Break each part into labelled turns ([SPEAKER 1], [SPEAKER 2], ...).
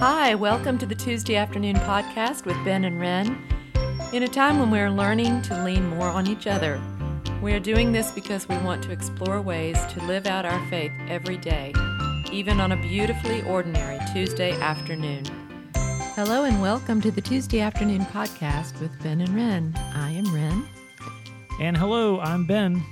[SPEAKER 1] Hi, welcome to the Tuesday afternoon podcast with Ben and Ren. In a time when we're learning to lean more on each other, we are doing this because we want to explore ways to live out our faith every day, even on a beautifully ordinary Tuesday afternoon. Hello and welcome to the Tuesday afternoon podcast with Ben and Ren. I am Ren.
[SPEAKER 2] And hello, I'm Ben.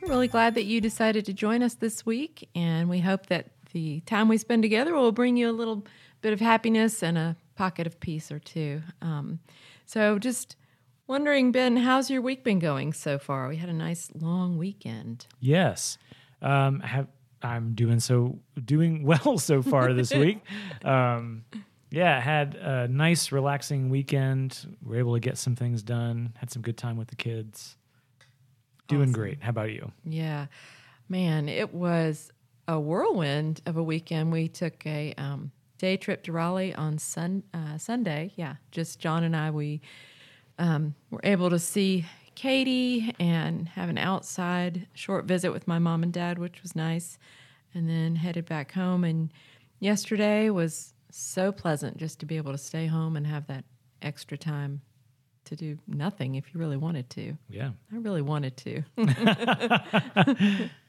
[SPEAKER 1] We're really glad that you decided to join us this week, and we hope that the time we spend together will bring you a little bit of happiness and a pocket of peace or two. Um, so, just wondering, Ben, how's your week been going so far? We had a nice long weekend.
[SPEAKER 2] Yes, um, have I'm doing so doing well so far this week. Um, yeah, had a nice, relaxing weekend. We are able to get some things done. Had some good time with the kids. Doing awesome. great. How about you?
[SPEAKER 1] Yeah, man, it was a whirlwind of a weekend. We took a um, day trip to Raleigh on sun, uh, Sunday. Yeah, just John and I. We um, were able to see Katie and have an outside short visit with my mom and dad, which was nice, and then headed back home. And yesterday was so pleasant just to be able to stay home and have that extra time to do nothing if you really wanted to.
[SPEAKER 2] Yeah.
[SPEAKER 1] I really wanted to.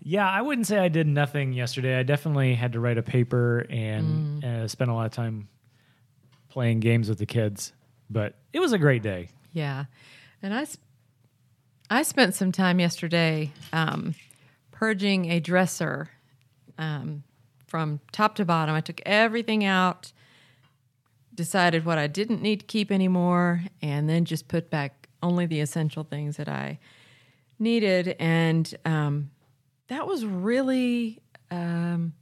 [SPEAKER 2] Yeah, I wouldn't say I did nothing yesterday. I definitely had to write a paper and mm. uh, spend a lot of time playing games with the kids, but it was a great day.
[SPEAKER 1] Yeah, and I, sp- I spent some time yesterday um, purging a dresser um, from top to bottom. I took everything out, decided what I didn't need to keep anymore, and then just put back only the essential things that I needed. And um, that was really um,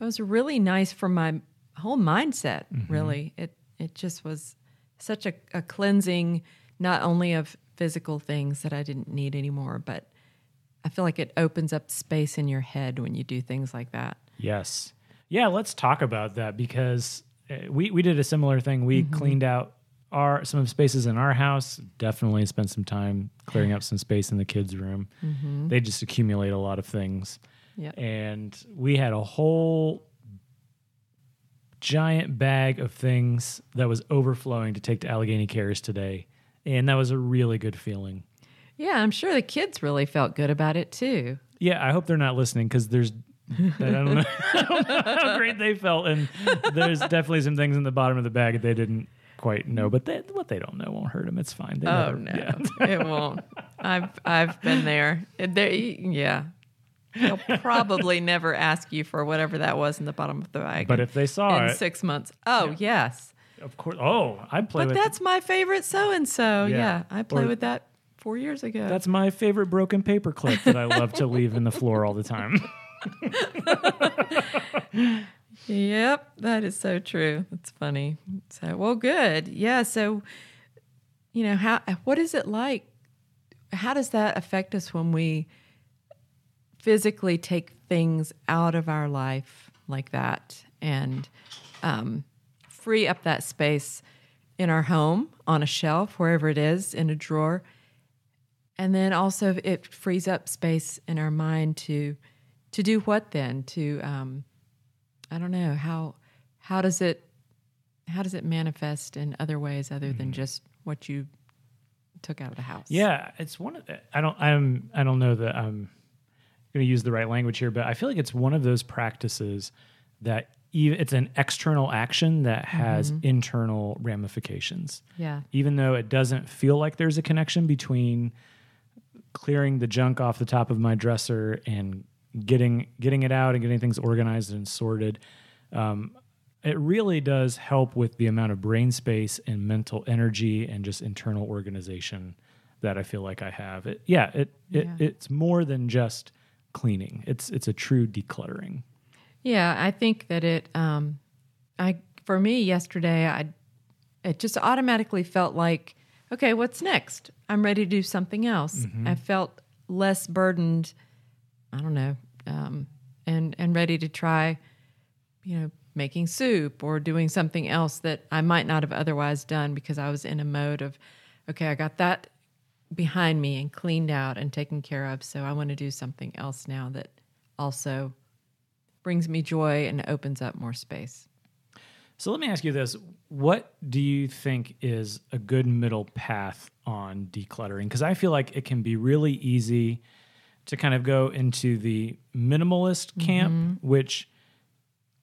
[SPEAKER 1] it was really nice for my whole mindset. Mm-hmm. Really, it it just was such a, a cleansing, not only of physical things that I didn't need anymore, but I feel like it opens up space in your head when you do things like that.
[SPEAKER 2] Yes. Yeah, let's talk about that because uh, we, we did a similar thing. We mm-hmm. cleaned out our some of spaces in our house. Definitely spent some time clearing up some space in the kids' room. Mm-hmm. They just accumulate a lot of things.
[SPEAKER 1] Yep.
[SPEAKER 2] And we had a whole giant bag of things that was overflowing to take to Allegheny Cares today. And that was a really good feeling.
[SPEAKER 1] Yeah, I'm sure the kids really felt good about it too.
[SPEAKER 2] Yeah, I hope they're not listening because there's I don't, know, I don't know how great they felt, and there's definitely some things in the bottom of the bag that they didn't quite know, but they, what they don't know won't hurt them. It's fine.
[SPEAKER 1] They oh never, no, yeah. it won't. I've I've been there. They, yeah, they'll probably never ask you for whatever that was in the bottom of the bag.
[SPEAKER 2] But if they saw
[SPEAKER 1] in
[SPEAKER 2] it,
[SPEAKER 1] six months, oh yeah. yes,
[SPEAKER 2] of course. Oh, I'd play.
[SPEAKER 1] But
[SPEAKER 2] with
[SPEAKER 1] that's my favorite so and so. Yeah, I played with that four years ago.
[SPEAKER 2] That's my favorite broken paper clip that I love to leave in the floor all the time.
[SPEAKER 1] Yep, that is so true. That's funny. So, well, good. Yeah. So, you know, how what is it like? How does that affect us when we physically take things out of our life like that and um, free up that space in our home, on a shelf, wherever it is, in a drawer, and then also it frees up space in our mind to to do what then to um, I don't know how how does it how does it manifest in other ways other mm-hmm. than just what you took out of the house?
[SPEAKER 2] Yeah, it's one of the, I don't I'm I don't know that I'm going to use the right language here, but I feel like it's one of those practices that even it's an external action that has mm-hmm. internal ramifications.
[SPEAKER 1] Yeah.
[SPEAKER 2] Even though it doesn't feel like there's a connection between clearing the junk off the top of my dresser and getting getting it out and getting things organized and sorted. Um, it really does help with the amount of brain space and mental energy and just internal organization that I feel like I have. It, yeah, it, it yeah. it's more than just cleaning. It's it's a true decluttering.
[SPEAKER 1] Yeah, I think that it. Um, I for me yesterday, I it just automatically felt like, okay, what's next? I'm ready to do something else. Mm-hmm. I felt less burdened I don't know, um, and and ready to try, you know, making soup or doing something else that I might not have otherwise done because I was in a mode of, okay, I got that behind me and cleaned out and taken care of. So I want to do something else now that also brings me joy and opens up more space.
[SPEAKER 2] So let me ask you this: What do you think is a good middle path on decluttering? Because I feel like it can be really easy to kind of go into the minimalist camp, which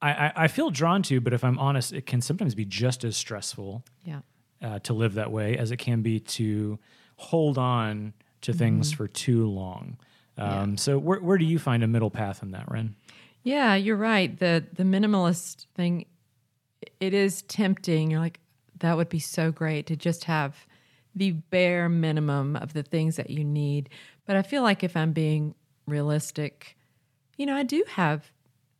[SPEAKER 2] I, I, I feel drawn to. But if I'm honest, it can sometimes be just as stressful
[SPEAKER 1] Yeah.
[SPEAKER 2] uh, to live that way as it can be to hold on to things for too long. Um, So where where do you find a middle path in that, Ren?
[SPEAKER 1] Yeah, you're right. The the minimalist thing it is tempting. You're like that would be so great to just have the bare minimum of the things that you need. But I feel like if I'm being realistic, you know, I do have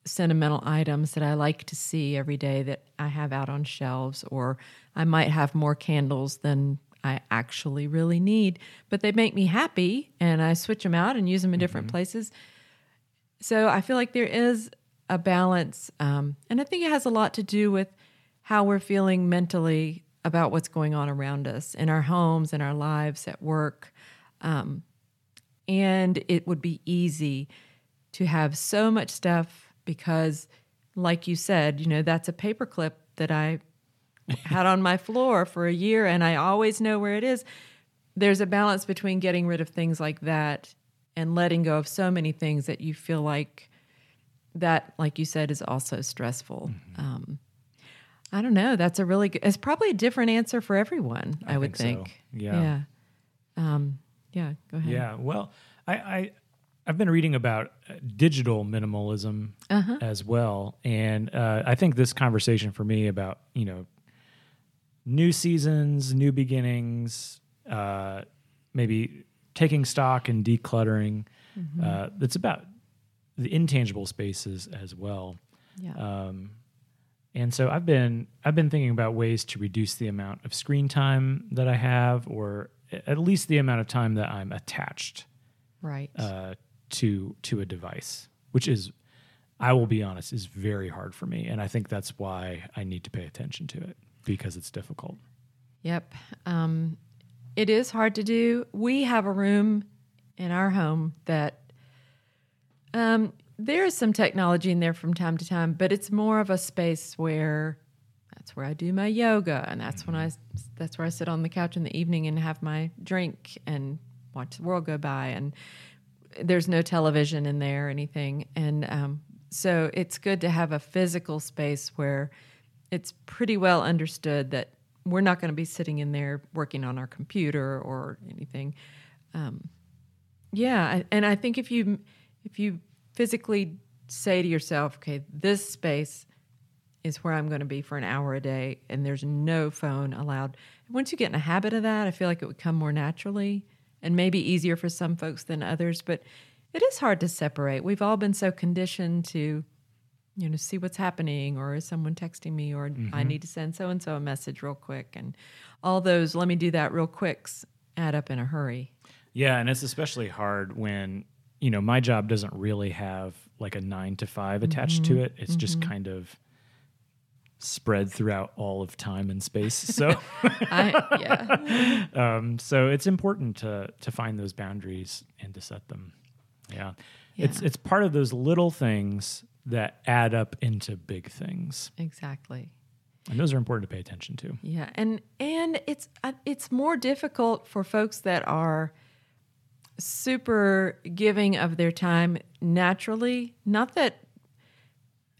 [SPEAKER 1] sentimental items that I like to see every day that I have out on shelves or I might have more candles than I actually really need, but they make me happy and I switch them out and use them in different places. So I feel like there is a balance, um, and I think it has a lot to do with how we're feeling mentally about what's going on around us in our homes, in our lives, at work. Um, and it would be easy to have so much stuff because, like you said, you know, that's a paperclip that I had on my floor for a year and I always know where it is. There's a balance between getting rid of things like that and letting go of so many things that you feel like that, like you said, is also stressful. Um, I don't know. That's a really good, it's probably a different answer for everyone, I, would
[SPEAKER 2] think so. Yeah.
[SPEAKER 1] Yeah. Um, yeah. Go ahead.
[SPEAKER 2] Yeah. Well, I, I I've been reading about uh, digital minimalism as well, and uh, I think this conversation for me about you know new seasons, new beginnings, uh, maybe taking stock and decluttering. Uh, it's about the intangible spaces as well.
[SPEAKER 1] Yeah.
[SPEAKER 2] Um, and so I've been I've been thinking about ways to reduce the amount of screen time that I have, or at least the amount of time that I'm attached
[SPEAKER 1] right.
[SPEAKER 2] uh, to to a device, which is, I will be honest, is very hard for me, and I think that's why I need to pay attention to it because it's difficult.
[SPEAKER 1] Yep. Um, it is hard to do. We have a room in our home that um, there is some technology in there from time to time, but it's more of a space where that's where I do my yoga, and that's when I that's where I sit on the couch in the evening and have my drink and watch the world go by. And there's no television in there or anything, and um, so it's good to have a physical space where it's pretty well understood that we're not going to be sitting in there working on our computer or anything. Um, yeah, and I think if you if you physically say to yourself, okay, this space is where I'm going to be for an hour a day, and there's no phone allowed. Once you get in a habit of that, I feel like it would come more naturally and maybe easier for some folks than others. But it is hard to separate. We've all been so conditioned to you know, see what's happening, or is someone texting me, or I mm-hmm. need to send so and so a message real quick, and all those let me do that real quicks add up in a hurry.
[SPEAKER 2] Yeah, and it's especially hard when you know my job doesn't really have like a nine to 5 attached to mm-hmm. it. It's just mm-hmm. kind of spread throughout all of time and space. So,
[SPEAKER 1] I, yeah,
[SPEAKER 2] um, so it's important to to find those boundaries and to set them. Yeah. it's
[SPEAKER 1] Yeah.
[SPEAKER 2] it's part of those little things that add up into big things,
[SPEAKER 1] exactly.
[SPEAKER 2] and those are important to pay attention to.
[SPEAKER 1] Yeah, and and it's uh, it's more difficult for folks that are super giving of their time naturally. Not that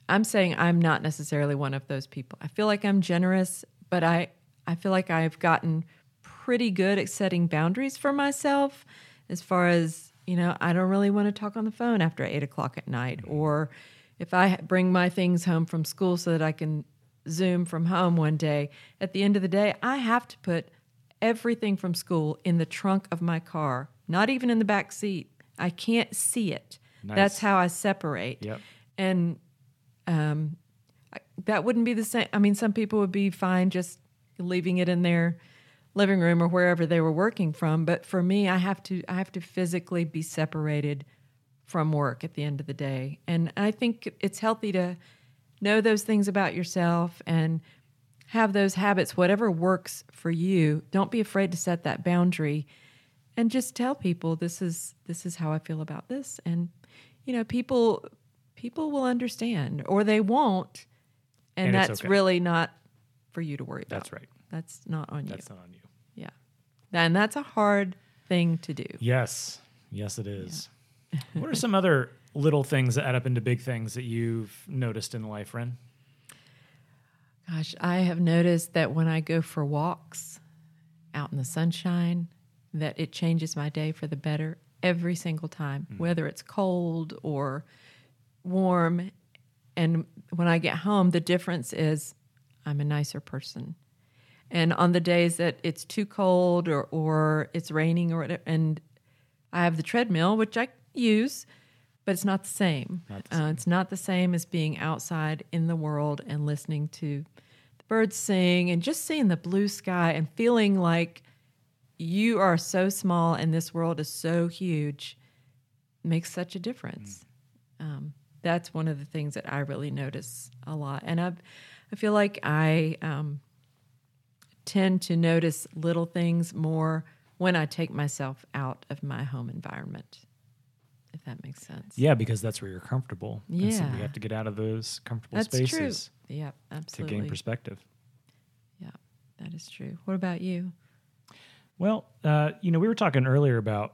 [SPEAKER 1] I'm saying I'm not necessarily one of those people. I feel like I'm generous, but I I feel like I've gotten pretty good at setting boundaries for myself as far as you know i don't really want to talk on the phone after eight o'clock at night mm-hmm. or if i bring my things home from school so that i can zoom from home one day at the end of the day i have to put everything from school in the trunk of my car not even in the back seat i can't see it
[SPEAKER 2] Nice.
[SPEAKER 1] that's how i separate
[SPEAKER 2] Yep.
[SPEAKER 1] and um, that wouldn't be the same. I mean, some people would be fine just leaving it in their living room or wherever they were working from. But for me, I have to I have to physically be separated from work at the end of the day. And I think it's healthy to know those things about yourself and have those habits, whatever works for you. Don't be afraid to set that boundary and just tell people this is this is how I feel about this. And you know, people people will understand or they won't. And,
[SPEAKER 2] And
[SPEAKER 1] that's
[SPEAKER 2] okay.
[SPEAKER 1] really not for you to worry about.
[SPEAKER 2] That's right.
[SPEAKER 1] That's not on you.
[SPEAKER 2] That's not on you.
[SPEAKER 1] yeah. And that's a hard thing to do.
[SPEAKER 2] Yes. Yes, it is. what are some other little things that add up into big things that you've noticed in life, Ren?
[SPEAKER 1] Gosh, I have noticed that when I go for walks out in the sunshine, that it changes my day for the better every single time, mm. whether it's cold or warm. And when I get home, the difference is I'm a nicer person. And on the days that it's too cold or, or it's raining or whatever, and I have the treadmill, which I use, but it's not the same.
[SPEAKER 2] Not the
[SPEAKER 1] Uh, it's not the same as being outside in the world and listening to the birds sing and just seeing the blue sky and feeling like you are so small and this world is so huge makes such a difference. Um, that's one of the things that I really notice a lot. And I, I feel like I um, tend to notice little things more when I take myself out of my home environment, if that makes sense.
[SPEAKER 2] Yeah, because that's where you're comfortable. And so we have to get out of those comfortable
[SPEAKER 1] That's
[SPEAKER 2] spaces
[SPEAKER 1] true. Yeah, absolutely.
[SPEAKER 2] to gain perspective.
[SPEAKER 1] yeah, that is true. What about you?
[SPEAKER 2] Well, uh, you know, we were talking earlier about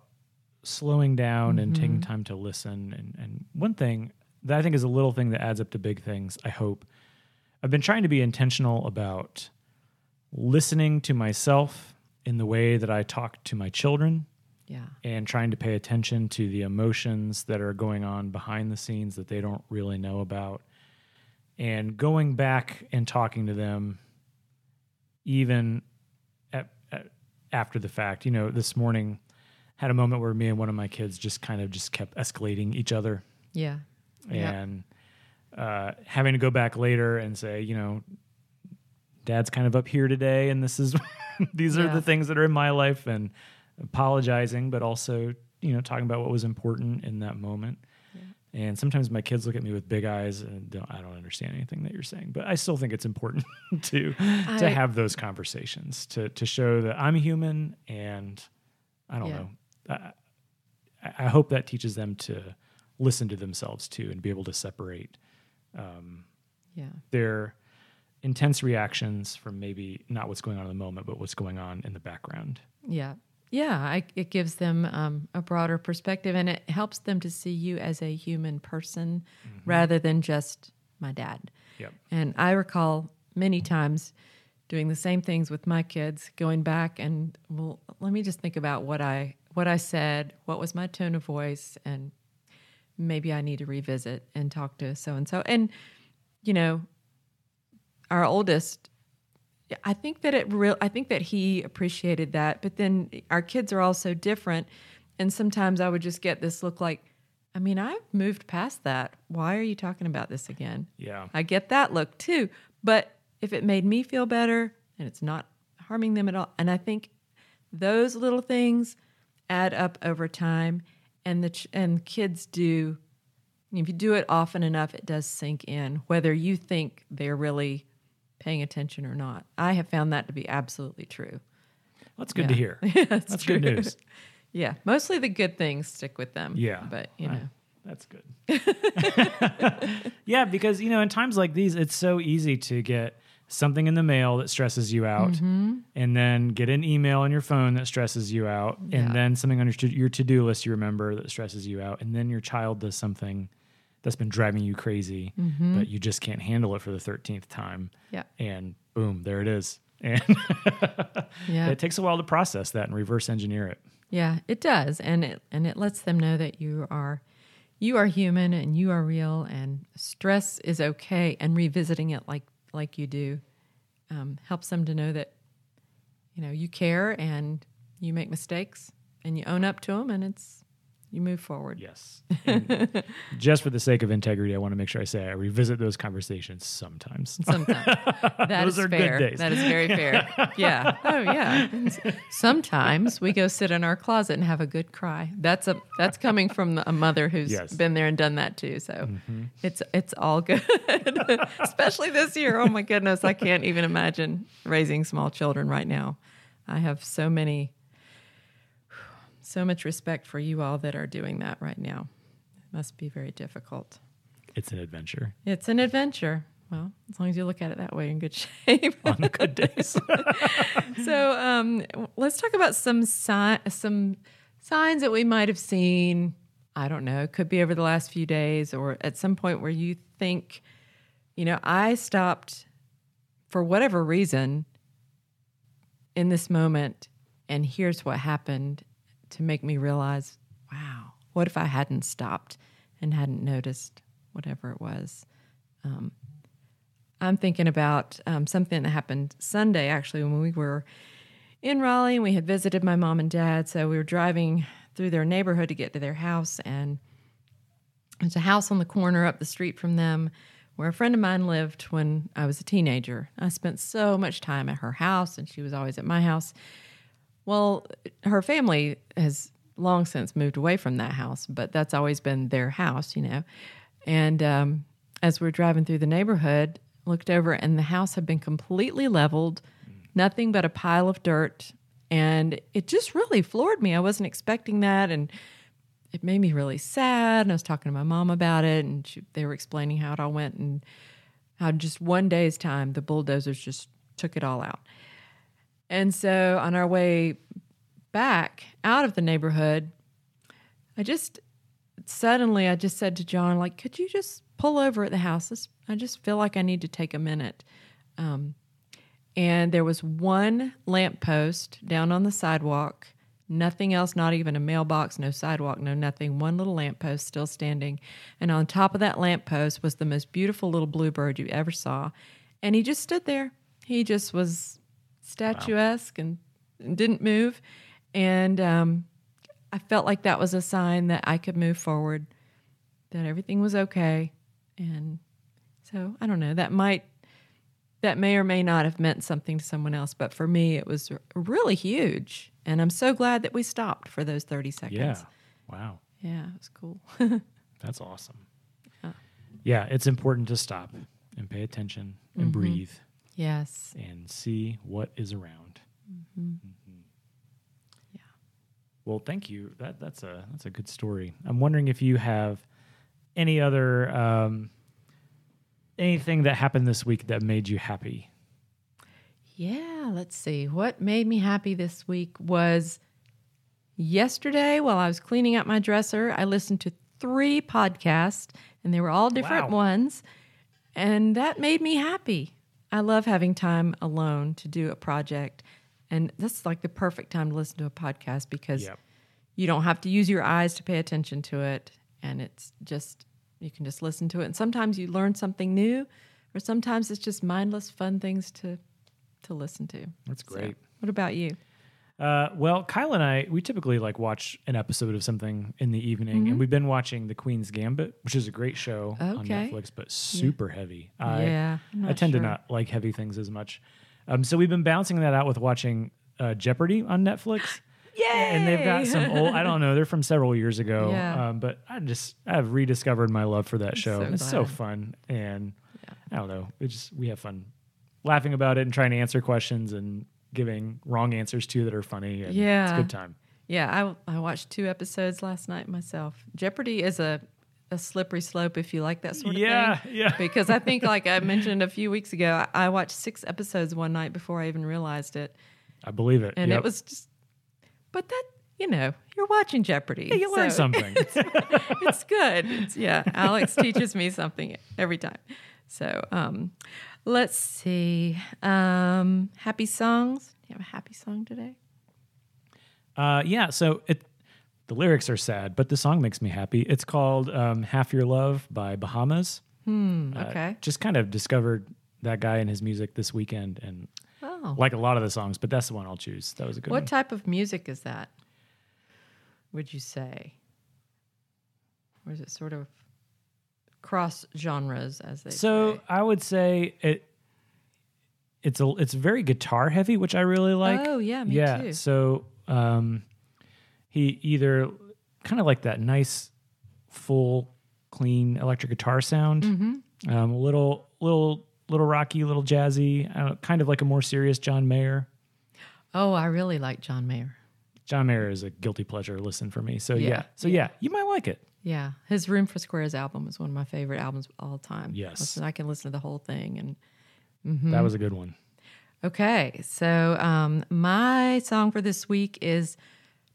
[SPEAKER 2] slowing down and
[SPEAKER 1] Mm-hmm.
[SPEAKER 2] taking time to listen. And, and one thing that I think is a little thing that adds up to big things, I hope, I've been trying to be intentional about listening to myself in the way that I talk to my children
[SPEAKER 1] Yeah,
[SPEAKER 2] and trying to pay attention to the emotions that are going on behind the scenes that they don't really know about. And going back and talking to them even at, at, after the fact. You know this morning had a moment where me and one of my kids just kind of just kept escalating each other.
[SPEAKER 1] Yeah, Yeah.
[SPEAKER 2] and uh, having to go back later and say you know dad's kind of up here today and this is these are
[SPEAKER 1] Yeah.
[SPEAKER 2] the things that are in my life and apologizing but also you know talking about what was important in that moment and sometimes my kids look at me with big eyes and don't, i don't understand anything that you're saying but i still think it's important to to have those conversations to to show that i'm human and i don't
[SPEAKER 1] Yeah.
[SPEAKER 2] know I, I hope that teaches them to listen to themselves too and be able to separate um,
[SPEAKER 1] yeah,
[SPEAKER 2] their intense reactions from maybe not what's going on in the moment, but what's going on in the background.
[SPEAKER 1] yeah, yeah. I, it gives them um, a broader perspective, and it helps them to see you as a human person rather than just my dad.
[SPEAKER 2] Yep.
[SPEAKER 1] And I recall many times doing the same things with my kids, going back and well, let me just think about what I what I said, what was my tone of voice, and maybe I need to revisit and talk to so and so. And you know, our oldest, I think that it real. I think that he appreciated that. But then our kids are all so different, and sometimes I would just get this look like, I mean, I've moved past that. Why are you talking about this again?
[SPEAKER 2] Yeah.
[SPEAKER 1] I get that look too. But if it made me feel better and it's not harming them at all, and I think those little things add up over time, and the ch- and kids do. If you do it often enough, it does sink in, whether you think they're really paying attention or not. I have found that to be absolutely true.
[SPEAKER 2] That's good to hear.
[SPEAKER 1] Yeah, it's
[SPEAKER 2] That's good news.
[SPEAKER 1] Yeah, mostly the good things stick with them.
[SPEAKER 2] Yeah.
[SPEAKER 1] but you
[SPEAKER 2] I-
[SPEAKER 1] know,
[SPEAKER 2] That's good. yeah, because you know, in times like these, it's so easy to get something in the mail that stresses you out,
[SPEAKER 1] Mm-hmm.
[SPEAKER 2] and then get an email on your phone that stresses you out,
[SPEAKER 1] Yeah.
[SPEAKER 2] and then something on your to, your to do list you remember that stresses you out, and then your child does something that's been driving you crazy,
[SPEAKER 1] Mm-hmm.
[SPEAKER 2] but you just can't handle it for the thirteenth time,
[SPEAKER 1] yeah,
[SPEAKER 2] and boom, there it is. And
[SPEAKER 1] yeah.
[SPEAKER 2] it takes a while to process that and reverse engineer it.
[SPEAKER 1] Yeah, it does, and it and it lets them know that you are you are human and you are real, and stress is okay. And revisiting it like like you do um, helps them to know that you know you care and you make mistakes and you own up to them, and it's you move forward.
[SPEAKER 2] Yes. Just for the sake of integrity, I want to make sure I say I revisit those conversations sometimes.
[SPEAKER 1] Sometimes that is
[SPEAKER 2] Those are good
[SPEAKER 1] fair.
[SPEAKER 2] days.
[SPEAKER 1] That is very fair. yeah. Oh yeah. Sometimes we go sit in our closet and have a good cry. That's a that's coming from a mother who's
[SPEAKER 2] Yes.
[SPEAKER 1] been there and done that too. So mm-hmm. it's it's all good. Especially this year. Oh my goodness, I can't even imagine raising small children right now. I have so many so much respect for you all that are doing that right now. It must be very difficult.
[SPEAKER 2] It's an adventure.
[SPEAKER 1] It's an adventure. Well, as long as you look at it that way, in good shape.
[SPEAKER 2] on the good days.
[SPEAKER 1] so um, let's talk about some si- some signs that we might have seen. I don't know. It could be over the last few days, or at some point where you think, you know, I stopped for whatever reason in this moment, and here's what happened to make me realize, wow, what if I hadn't stopped and hadn't noticed whatever it was? Um, I'm thinking about um, something that happened Sunday, actually, when we were in Raleigh and we had visited my mom and dad. So we were driving through their neighborhood to get to their house, and there's a house on the corner up the street from them where a friend of mine lived when I was a teenager. I spent so much time at her house, and she was always at my house. Well, her family has long since moved away from that house, but that's always been their house, you know. And um, as we're driving through the neighborhood, looked over, and the house had been completely leveled, nothing but a pile of dirt. And it just really floored me. I wasn't expecting that. And it made me really sad. And I was talking to my mom about it, and she, they were explaining how it all went and how just one day's time, the bulldozers just took it all out. And so on our way back out of the neighborhood, I just suddenly I just said to John, like, could you just pull over at the house? I just feel like I need to take a minute. Um, and there was one lamppost down on the sidewalk, nothing else, not even a mailbox, no sidewalk, no nothing, one little lamppost still standing. And on top of that lamppost was the most beautiful little bluebird you ever saw. And he just stood there. He just was statuesque and, and didn't move. And um, I felt like that was a sign that I could move forward, that everything was okay. And so I don't know, that might, that may or may not have meant something to someone else, but for me, it was really huge. And I'm so glad that we stopped for those 30 seconds.
[SPEAKER 2] yeah. Wow.
[SPEAKER 1] Yeah, it was cool.
[SPEAKER 2] That's awesome.
[SPEAKER 1] Yeah.
[SPEAKER 2] Yeah, it's important to stop and pay attention and breathe
[SPEAKER 1] yes.
[SPEAKER 2] and see what is around. Mhm.
[SPEAKER 1] Yeah.
[SPEAKER 2] Well, thank you. That that's a that's a good story. I'm wondering if you have any other um, anything that happened this week that made you happy.
[SPEAKER 1] Yeah, let's see. What made me happy this week was yesterday while I was cleaning up my dresser, I listened to three podcasts and they were all different
[SPEAKER 2] Wow.
[SPEAKER 1] ones. And that made me happy. I love having time alone to do a project. And that's like the perfect time to listen to a podcast because
[SPEAKER 2] Yep.
[SPEAKER 1] you don't have to use your eyes to pay attention to it. And it's just, you can just listen to it. And sometimes you learn something new, or sometimes it's just mindless, fun things to to listen to.
[SPEAKER 2] That's
[SPEAKER 1] So,
[SPEAKER 2] great.
[SPEAKER 1] what about you?
[SPEAKER 2] Uh, well, Kyle and I, we typically like watch an episode of something in the evening, and we've been watching The Queen's Gambit, which is a great show on Netflix, but super heavy. I,
[SPEAKER 1] Yeah,
[SPEAKER 2] I tend
[SPEAKER 1] sure.
[SPEAKER 2] to not like heavy things as much. Um, so we've been bouncing that out with watching uh, Jeopardy on Netflix.
[SPEAKER 1] Yay!
[SPEAKER 2] and they've got some old i don't know they're from several years ago
[SPEAKER 1] Yeah.
[SPEAKER 2] um, but i just i've rediscovered my love for that show
[SPEAKER 1] so
[SPEAKER 2] it's so fun and yeah. i don't know it just we have fun laughing about it and trying to answer questions and giving wrong answers to that are funny and it's a
[SPEAKER 1] Yeah.
[SPEAKER 2] good time
[SPEAKER 1] Yeah, I I watched two episodes last night myself. Jeopardy is a a slippery slope if you like that sort of
[SPEAKER 2] yeah
[SPEAKER 1] thing.
[SPEAKER 2] yeah yeah.
[SPEAKER 1] Because I think, like I mentioned a few weeks ago, I I watched six episodes one night before I even realized it,
[SPEAKER 2] i believe it
[SPEAKER 1] and
[SPEAKER 2] Yep.
[SPEAKER 1] it was just. But that you know, you're watching Jeopardy.
[SPEAKER 2] you learn
[SPEAKER 1] so
[SPEAKER 2] something
[SPEAKER 1] it's good. It's, yeah, Alex teaches me something every time. So um, let's see. Um, happy songs. Do you have a happy song today?
[SPEAKER 2] uh, yeah so it the lyrics are sad but the song makes me happy it's called um, half your love by bahamas
[SPEAKER 1] Hmm.
[SPEAKER 2] Uh,
[SPEAKER 1] Okay.
[SPEAKER 2] just kind of discovered that guy and his music this weekend and
[SPEAKER 1] oh.
[SPEAKER 2] like a lot of the songs but that's the one i'll choose that was a good one.
[SPEAKER 1] What
[SPEAKER 2] one
[SPEAKER 1] type of music is that? Would you say? Or is it sort of cross genres as they
[SPEAKER 2] So
[SPEAKER 1] say?
[SPEAKER 2] I would say it. It's a it's very guitar heavy, which I really like.
[SPEAKER 1] Oh, yeah, me
[SPEAKER 2] yeah.
[SPEAKER 1] too.
[SPEAKER 2] So um, he either kind of like that nice, full, clean electric guitar sound,
[SPEAKER 1] Mm-hmm.
[SPEAKER 2] um, a little little little rocky, little jazzy, know, kind of like a more serious John Mayer.
[SPEAKER 1] Oh, I really like John Mayer.
[SPEAKER 2] John Mayer is a guilty pleasure listen for me. So yeah,
[SPEAKER 1] Yeah,
[SPEAKER 2] so yeah, you might like it.
[SPEAKER 1] Yeah, his Room for Squares album is one of my favorite albums of all time.
[SPEAKER 2] Yes.
[SPEAKER 1] Listen, I can listen to the whole thing. And
[SPEAKER 2] That was a good one.
[SPEAKER 1] okay, so um, my song for this week is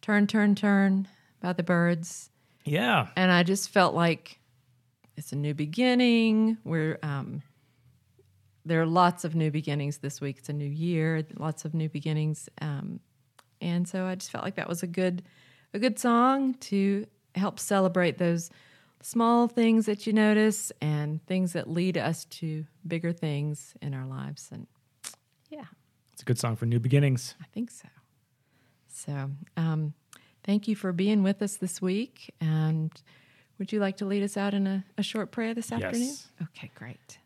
[SPEAKER 1] "Turn, Turn, Turn" by the Byrds,
[SPEAKER 2] Yeah.
[SPEAKER 1] and I just felt like it's a new beginning. We're um, there are lots of new beginnings this week. It's a new year, lots of new beginnings, um, and so I just felt like that was a good a good song to help celebrate those small things that you notice and things that lead us to bigger things in our lives. And yeah,
[SPEAKER 2] It's a good song for new beginnings.
[SPEAKER 1] I think so. So, um, thank you for being with us this week. And would you like to lead us out in a, a short prayer this afternoon?
[SPEAKER 2] Yes.
[SPEAKER 1] Okay, great.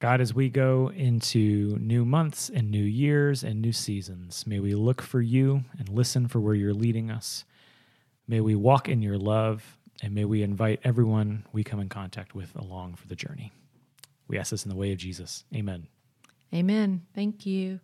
[SPEAKER 2] God, as we go into new months and new years and new seasons, may we look for you and listen for where you're leading us. May we walk in your love, and may we invite everyone we come in contact with along for the journey. We ask this in the way of Jesus. Amen.
[SPEAKER 1] Amen. Thank you.